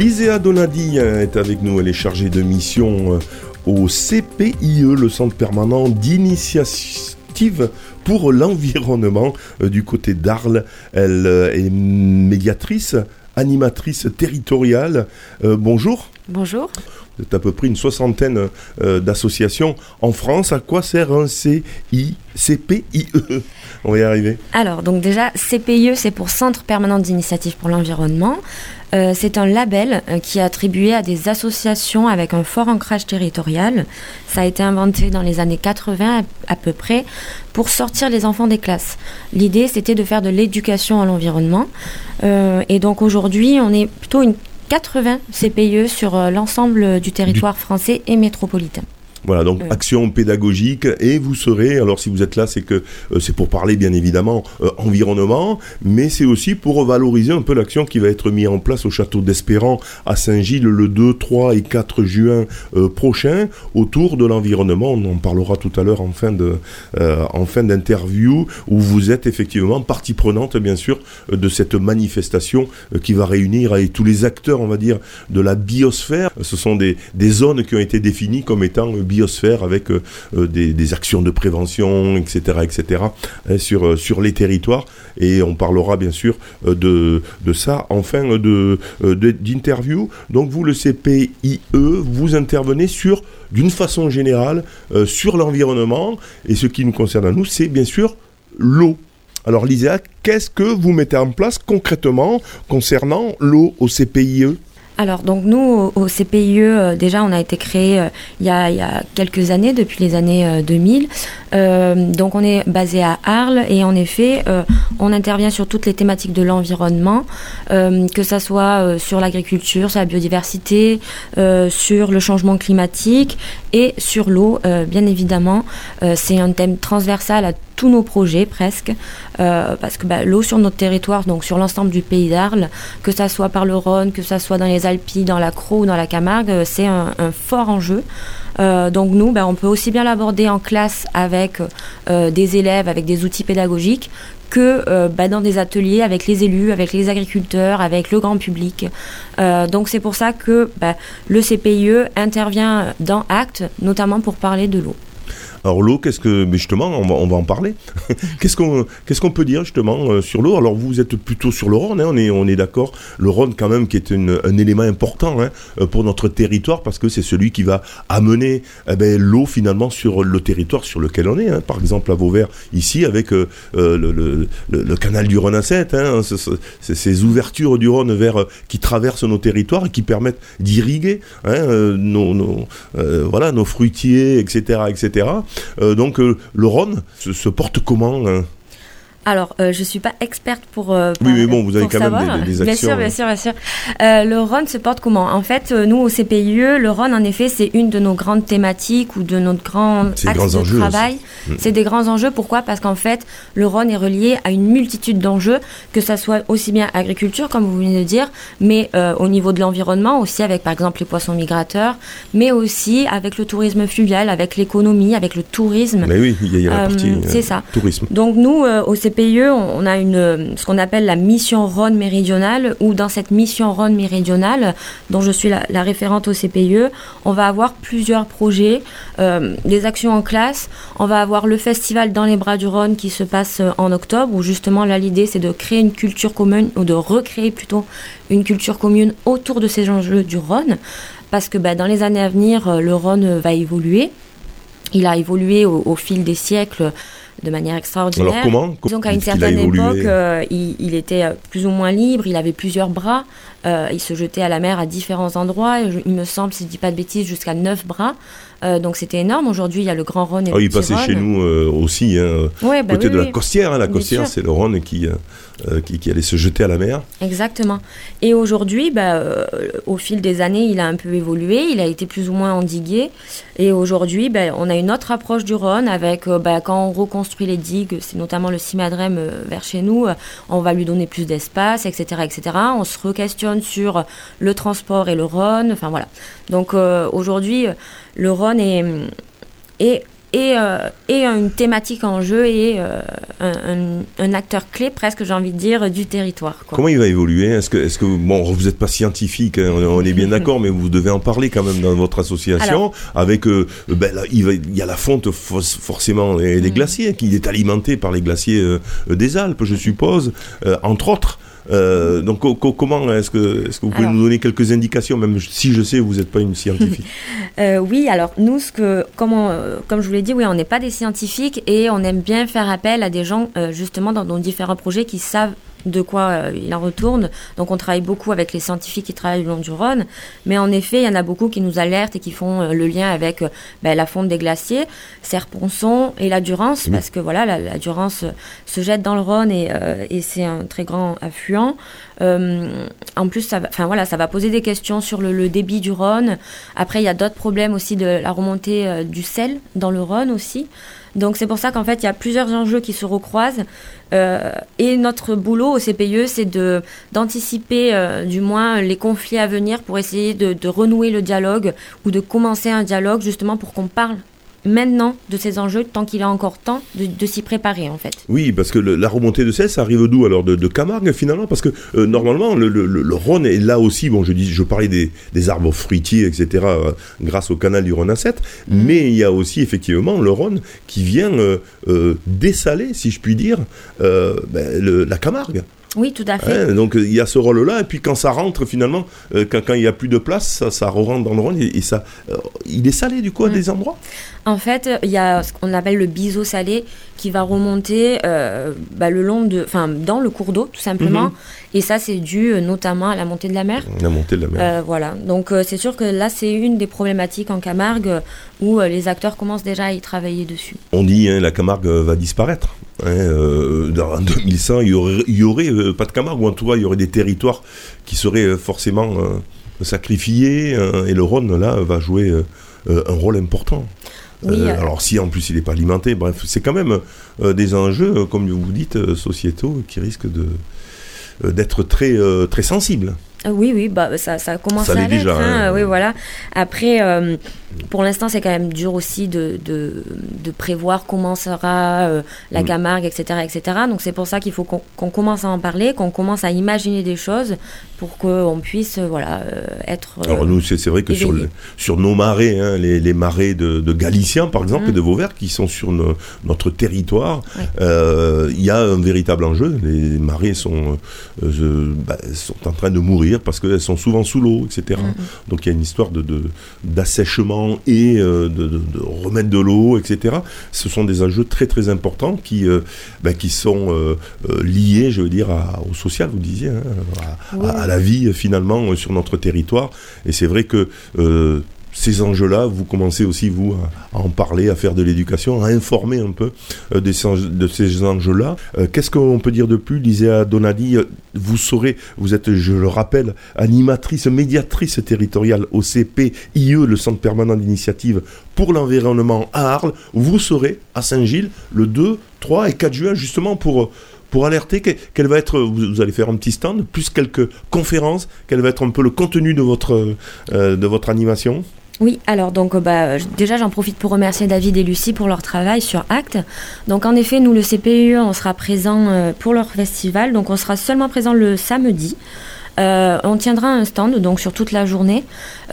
Liséa Donadi est avec nous, elle est chargée de mission au CPIE, le Centre permanent d'initiative pour l'environnement du côté d'Arles. Elle est médiatrice, animatrice territoriale. bonjour. Bonjour. Vous êtes à peu près une soixantaine d'associations en France. À quoi sert un CI, CPIE On va y arriver. Alors, donc déjà, CPIE, c'est pour Centre permanent d'initiative pour l'environnement. Euh, c'est un label euh, qui est attribué à des associations avec un fort ancrage territorial. Ça a été inventé dans les années 80 à, peu près pour sortir les enfants des classes. L'idée, c'était de faire de l'éducation à l'environnement. Euh, et donc aujourd'hui, on est plutôt une 80 CPIE sur l'ensemble du territoire français et métropolitain. Voilà, donc action pédagogique et vous serez, alors si vous êtes là, c'est que euh, c'est pour parler bien évidemment euh, environnement, mais c'est aussi pour valoriser un peu l'action qui va être mise en place au château d'Espérant à Saint-Gilles le 2, 3 et 4 juin euh, prochain autour de l'environnement. On en parlera tout à l'heure en fin de en fin d'interview où vous êtes effectivement partie prenante bien sûr de cette manifestation qui va réunir tous les acteurs, on va dire, de la biosphère. Ce sont des, des zones qui ont été définies comme étant biosphère avec euh, euh, des, actions de prévention, etc., etc., hein, sur, euh, sur les territoires. Et on parlera bien sûr de, de ça en fin de, d'interview. Donc vous, le CPIE, vous intervenez sur, d'une façon générale, sur l'environnement. Et ce qui nous concerne à nous, c'est bien sûr l'eau. Alors Lisa, qu'est-ce que vous mettez en place concrètement concernant l'eau au CPIE alors, donc nous, au, CPIE, euh, déjà, on a été créé euh, il, y a, quelques années, depuis les années 2000. Euh, donc, on est basé à Arles et en effet, on intervient sur toutes les thématiques de l'environnement, que ce soit sur l'agriculture, sur la biodiversité, sur le changement climatique et sur l'eau, bien évidemment. C'est un thème transversal à tous nos projets presque, euh, parce que bah, l'eau sur notre territoire, donc sur l'ensemble du pays d'Arles, que ça soit par le Rhône, que ça soit dans les Alpes, dans la Croix ou dans la Camargue, euh, c'est un, fort enjeu. Euh, donc nous, bah, on peut aussi bien l'aborder en classe avec des élèves, avec des outils pédagogiques, que bah, dans des ateliers avec les élus, avec les agriculteurs, avec le grand public. donc c'est pour ça que le CPIE intervient dans Acte, notamment pour parler de l'eau. Alors l'eau, qu'est-ce que, mais justement, on va, on va en parler. qu'est-ce qu'on, qu'est-ce qu'on peut dire justement euh, sur l'eau? Alors vous êtes plutôt sur le Rhône, hein, on est, on est d'accord. Le Rhône quand même qui est un élément important hein, euh, pour notre territoire parce que c'est celui qui va amener eh ben, l'eau finalement sur le territoire sur lequel on est. Hein. Par exemple à Vauvert ici avec euh, le, canal du Rhône à 7, hein, ces ouvertures du Rhône vers qui traversent nos territoires et qui permettent d'irriguer nos, nos voilà nos fruitiers, etc., etc. Euh, donc euh, le Rhône se, porte comment hein? Alors, euh, je suis pas experte pour. Euh, oui, mais bon, vous avez quand même des, actions. Bien sûr, bien sûr, bien sûr. Euh, le Rhône se porte comment? En fait, nous, au CPIE, le Rhône, en effet, c'est une de nos grandes thématiques ou de notre grand axe de travail. Mm. C'est des grands enjeux. Pourquoi? Parce qu'en fait, le Rhône est relié à une multitude d'enjeux, que ça soit aussi bien agriculture, comme vous venez de dire, mais au niveau de l'environnement, aussi avec, par exemple, les poissons migrateurs, mais aussi avec le tourisme fluvial, avec l'économie, avec le tourisme. Mais oui, il y a, la partie c'est ça. tourisme. Donc, nous, au CPIE, CPIE, on a ce qu'on appelle la mission Rhône méridionale, où dans cette mission Rhône méridionale, dont je suis la, référente au CPIE, on va avoir plusieurs projets, euh, des actions en classe. On va avoir le festival dans les bras du Rhône qui se passe euh, en octobre, où justement là l'idée c'est de créer une culture commune, ou de recréer plutôt une culture commune autour de ces enjeux du Rhône, parce que bah, dans les années à venir, euh, le Rhône va évoluer. Il a évolué au fil des siècles de manière extraordinaire. Alors comment Disons qu'à une certaine époque, euh, il, était euh, plus ou moins libre, il avait plusieurs bras, euh, il se jetait à la mer à différents endroits, il me semble, si je ne dis pas de bêtises, jusqu'à neuf bras. donc c'était énorme. Aujourd'hui, il y a le Grand Rhône et oh, le Il passait chez nous aussi, hein, bah côté de la Costière. Hein, la Costière, c'est le Rhône qui, qui, qui, allait se jeter à la mer. Exactement. Et aujourd'hui, bah, au fil des années, il a un peu évolué, il a été plus ou moins endigué. Et aujourd'hui, bah, on a une autre approche du Rhône avec, bah, quand on reconstruit les digues, c'est notamment le Cimadrem euh, vers chez nous, euh, on va lui donner plus d'espace, etc., etc. On se re-questionne sur le transport et le Rhône, enfin voilà. Donc euh, aujourd'hui, le Rhône est, est et, et une thématique en jeu et un, un, acteur clé, presque, j'ai envie de dire, du territoire. Comment il va évoluer? Est-ce que, est-ce que, bon, vous n'êtes pas scientifique, hein, on est bien d'accord, mais vous devez en parler quand même dans votre association. avec, ben, il, y a la fonte forcément des, mm. glaciers, qui est alimentée par les glaciers des Alpes, je suppose, entre autres. Euh, donc comment est-ce que, est que vous pouvez nous donner quelques indications, même si je sais que vous n'êtes pas une scientifique euh, Oui, alors nous, ce que, comme, comme je vous l'ai dit, oui, on n'est pas des scientifiques et on aime bien faire appel à des gens euh, justement dans nos différents projets qui savent de quoi euh, il en retourne. Donc on travaille beaucoup avec les scientifiques qui travaillent le long du Rhône, mais en effet, il y en a beaucoup qui nous alertent et qui font euh, le lien avec euh, ben, la fonte des glaciers, Serponçon et la Durance, parce que voilà, la, Durance se jette dans le Rhône et, et c'est un très grand affluent. en plus, ça va, enfin voilà, ça va poser des questions sur le, le débit du Rhône. Après, il y a d'autres problèmes aussi de la remontée du sel dans le Rhône aussi. Donc c'est pour ça qu'en fait, il y a plusieurs enjeux qui se recroisent. Euh, et notre boulot au CPE, c'est d'anticiper euh, du moins les conflits à venir pour essayer de renouer le dialogue ou de commencer un dialogue justement pour qu'on parle maintenant de ces enjeux tant qu'il a encore temps de, s'y préparer en fait. Oui, parce que la remontée de cesse arrive d'où alors de, Camargue finalement? Parce que euh, normalement le, Rhône est là aussi, bon je, dis, je parlais des, arbres fruitiers, etc., euh, grâce au canal du Rhône à 7, mm. mais il y a aussi effectivement le Rhône qui vient euh, dessaler, si je puis dire, ben, la Camargue. Oui, tout à fait. donc il y a ce rôle-là, et puis quand ça rentre finalement, euh, quand, il n'y a plus de place, ça, ça rentre dans le rôle, et, ça, euh, il est salé du coup à mm. des endroits? En fait, il y a ce qu'on appelle le biseau salé qui va remonter euh, bah, le long de, enfin, dans le cours d'eau tout simplement, mhm. et ça c'est dû notamment à la montée de la mer. La montée de la mer. voilà, donc c'est sûr que là c'est une des problématiques en Camargue où les acteurs commencent déjà à y travailler dessus. On dit hein, la Camargue va disparaître. Hein, euh, en 2100, il y aurait, y aurait euh, pas de Camargue, ou en tout cas, il y aurait des territoires qui seraient euh, forcément sacrifiés, et le Rhône, là, va jouer un rôle important. alors si en plus il n'est pas alimenté, bref, c'est quand même des enjeux, comme vous dites, sociétaux, qui risquent d'être très, très sensibles. Oui, oui, bah, ça, ça commence à l'être. Hein, hein. oui, voilà. Après, euh, pour l'instant, c'est quand même dur aussi de, de, de prévoir comment sera euh, la mm. Camargue, etc., etc. Donc, c'est pour ça qu'il faut qu'on commence à en parler, qu'on commence à imaginer des choses pour qu'on puisse, euh, voilà, être. Alors, nous, c'est vrai que sur, sur nos marais, hein, les, les, marais de, de Galicien, par exemple, et mm. de Vauvert, qui sont sur notre territoire, il y a un véritable enjeu. Les marais sont, bah, sont en train de mourir parce qu'elles sont souvent sous l'eau, etc. Mm-hmm. Donc il y a une histoire de, d'assèchement et euh, de, remettre de l'eau, etc. Ce sont des enjeux très très importants qui, euh, ben, qui sont euh, liés, je veux dire, au social, vous disiez, hein, à, la vie finalement sur notre territoire. Et c'est vrai que ces enjeux-là, vous commencez aussi, vous, à, en parler, à faire de l'éducation, à informer un peu euh, de ces enjeux-là. Euh, qu'est-ce qu'on peut dire de plus Lisea Donadi, euh, vous saurez, vous êtes, je le rappelle, animatrice, médiatrice territoriale au CPIE, le Centre permanent d'initiative pour l'environnement à Arles. Vous serez à Saint-Gilles le 2, 3 et 4 juin, justement pour pour alerter qu'elle va être, vous, allez faire un petit stand, plus quelques conférences, quel va être un peu le contenu de votre, de votre animation? Oui, alors donc bah, déjà j'en profite pour remercier David et Lucie pour leur travail sur Acte. Donc en effet, nous le CPE, on sera présent euh, pour leur festival, donc on sera seulement présent le samedi. Euh, on tiendra un stand donc sur toute la journée.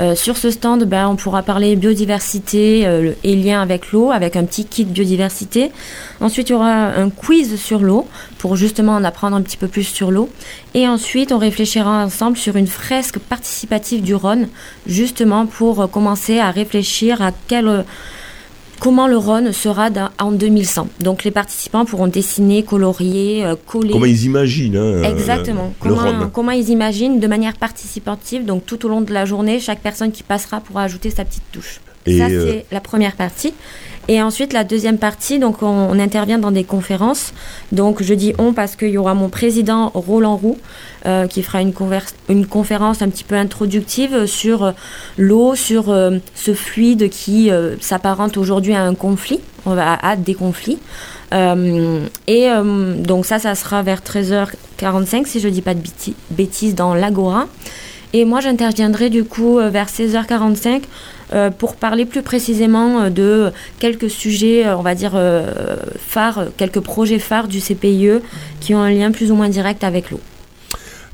Euh, sur ce stand, ben, on pourra parler biodiversité euh, et lien avec l'eau, avec un petit kit biodiversité. Ensuite, il y aura un quiz sur l'eau pour justement en apprendre un petit peu plus sur l'eau. Et ensuite, on réfléchira ensemble sur une fresque participative du Rhône, justement pour commencer à réfléchir à quelle comment le Rhône sera en 2100. Donc les participants pourront dessiner, colorier, euh, coller. Comment ils imaginent hein, Exactement. comment, comment ils imaginent de manière participative. Donc tout au long de la journée, chaque personne qui passera pourra ajouter sa petite touche. Et Ça, euh, c'est la première partie. Et ensuite, la deuxième partie, donc on, intervient dans des conférences. Donc je dis on parce qu'il y aura mon président Roland Roux euh, qui fera une, conférence un petit peu introductive sur euh, l'eau, sur euh, ce fluide qui s'apparente aujourd'hui à un conflit, à des conflits. et donc ça, ça sera vers 13h45 si je dis pas de bêtises dans l'Agora. Et moi, j'interviendrai du coup vers 16h45 pour parler plus précisément de quelques sujets, on va dire, phares, quelques projets phares du CPIE qui ont un lien plus ou moins direct avec l'eau.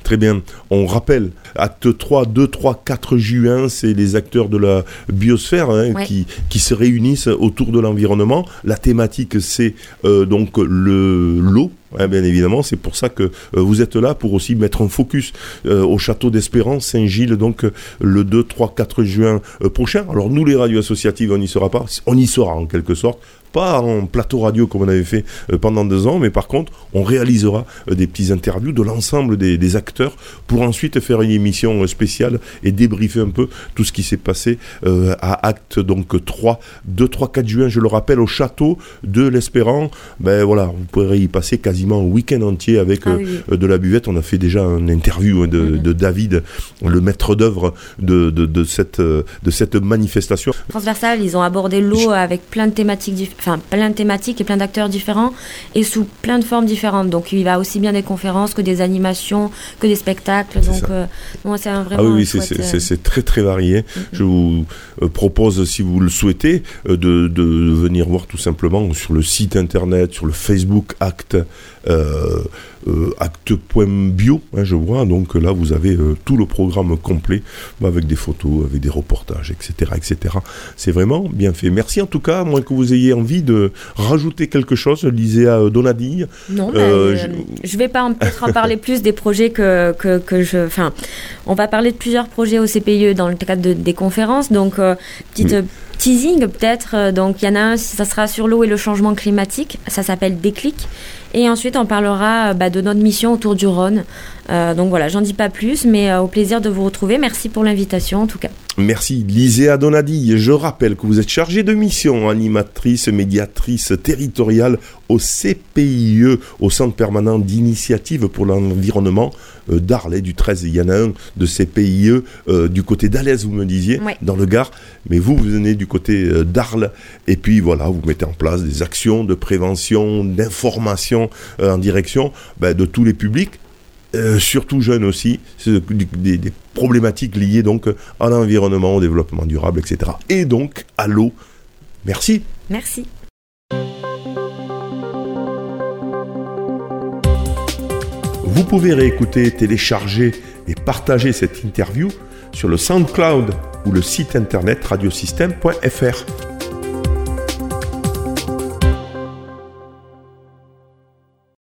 Très bien. On rappelle, acte 3, 2, 3, 4 juin, c'est les acteurs de la biosphère hein, qui, qui, se réunissent autour de l'environnement. La thématique, c'est euh, donc le l'eau. Bien évidemment, c'est pour ça que euh, vous êtes là pour aussi mettre un focus euh, au château d'Espérance, Saint-Gilles, donc le 2, 3, 4 juin prochain. Alors nous, les radios associatives, on n'y sera pas. On y sera en quelque sorte pas en plateau radio comme on avait fait euh, pendant deux ans, mais par contre, on réalisera euh, des petits interviews de l'ensemble des, acteurs pour ensuite faire une émission euh, spéciale et débriefer un peu tout ce qui s'est passé à Acte donc 3, 2, 3, 4 juin, je le rappelle, au château de l'Espérant. Ben voilà, vous pourrez y passer quasiment un week-end entier avec ah de la buvette. On a fait déjà une interview de, mm-hmm. de David, le maître d'œuvre de, de, de, cette, de cette manifestation. Transversal, ils ont abordé l'eau avec plein de thématiques enfin plein de thématiques et plein d'acteurs différents et sous plein de formes différentes. Donc il va aussi bien des conférences que des animations, que des spectacles. Donc euh, c'est un. Ah oui, euh, très très varié. Mm-hmm. Je vous euh, propose, si vous le souhaitez, de, de, venir voir tout simplement sur le site internet, sur le Facebook Act. Euh, acte.bio, hein, je vois. Donc là, vous avez euh, tout le programme complet bah, avec des photos, avec des reportages, etc. etc. C'est vraiment bien fait. Merci en tout cas, à moins que vous ayez envie de rajouter quelque chose, lisez à Donadille. Non, euh, je ne vais pas peut-être en parler plus des projets que, que, je... Enfin, on va parler de plusieurs projets au CPIE dans le cadre des conférences. Donc, petite... teasing peut-être. Donc il y en a un, ça sera sur l'eau et le changement climatique. Ça s'appelle Déclic. Et ensuite, on parlera bah, de notre mission autour du Rhône. Euh, donc voilà, j'en dis pas plus, mais euh, au plaisir de vous retrouver. Merci pour l'invitation en tout cas. Merci Liséa Donadi. Je rappelle que vous êtes chargée de mission, animatrice, médiatrice territoriale au CPIE, au Centre permanent d'initiative pour l'environnement euh, d'Arles du 13. Il y en a un de CPIE du côté d'Alès, vous me disiez, dans le Gard. Mais vous, vous venez du côté d'Arles. Et puis voilà, vous mettez en place des actions de prévention, d'information en direction ben, de tous les publics euh, surtout jeunes aussi, des, des, problématiques liées donc à l'environnement, au développement durable, etc. Et donc à l'eau. Merci. Merci. Vous pouvez réécouter, télécharger et partager cette interview sur le SoundCloud ou le site internet radiosystème.fr.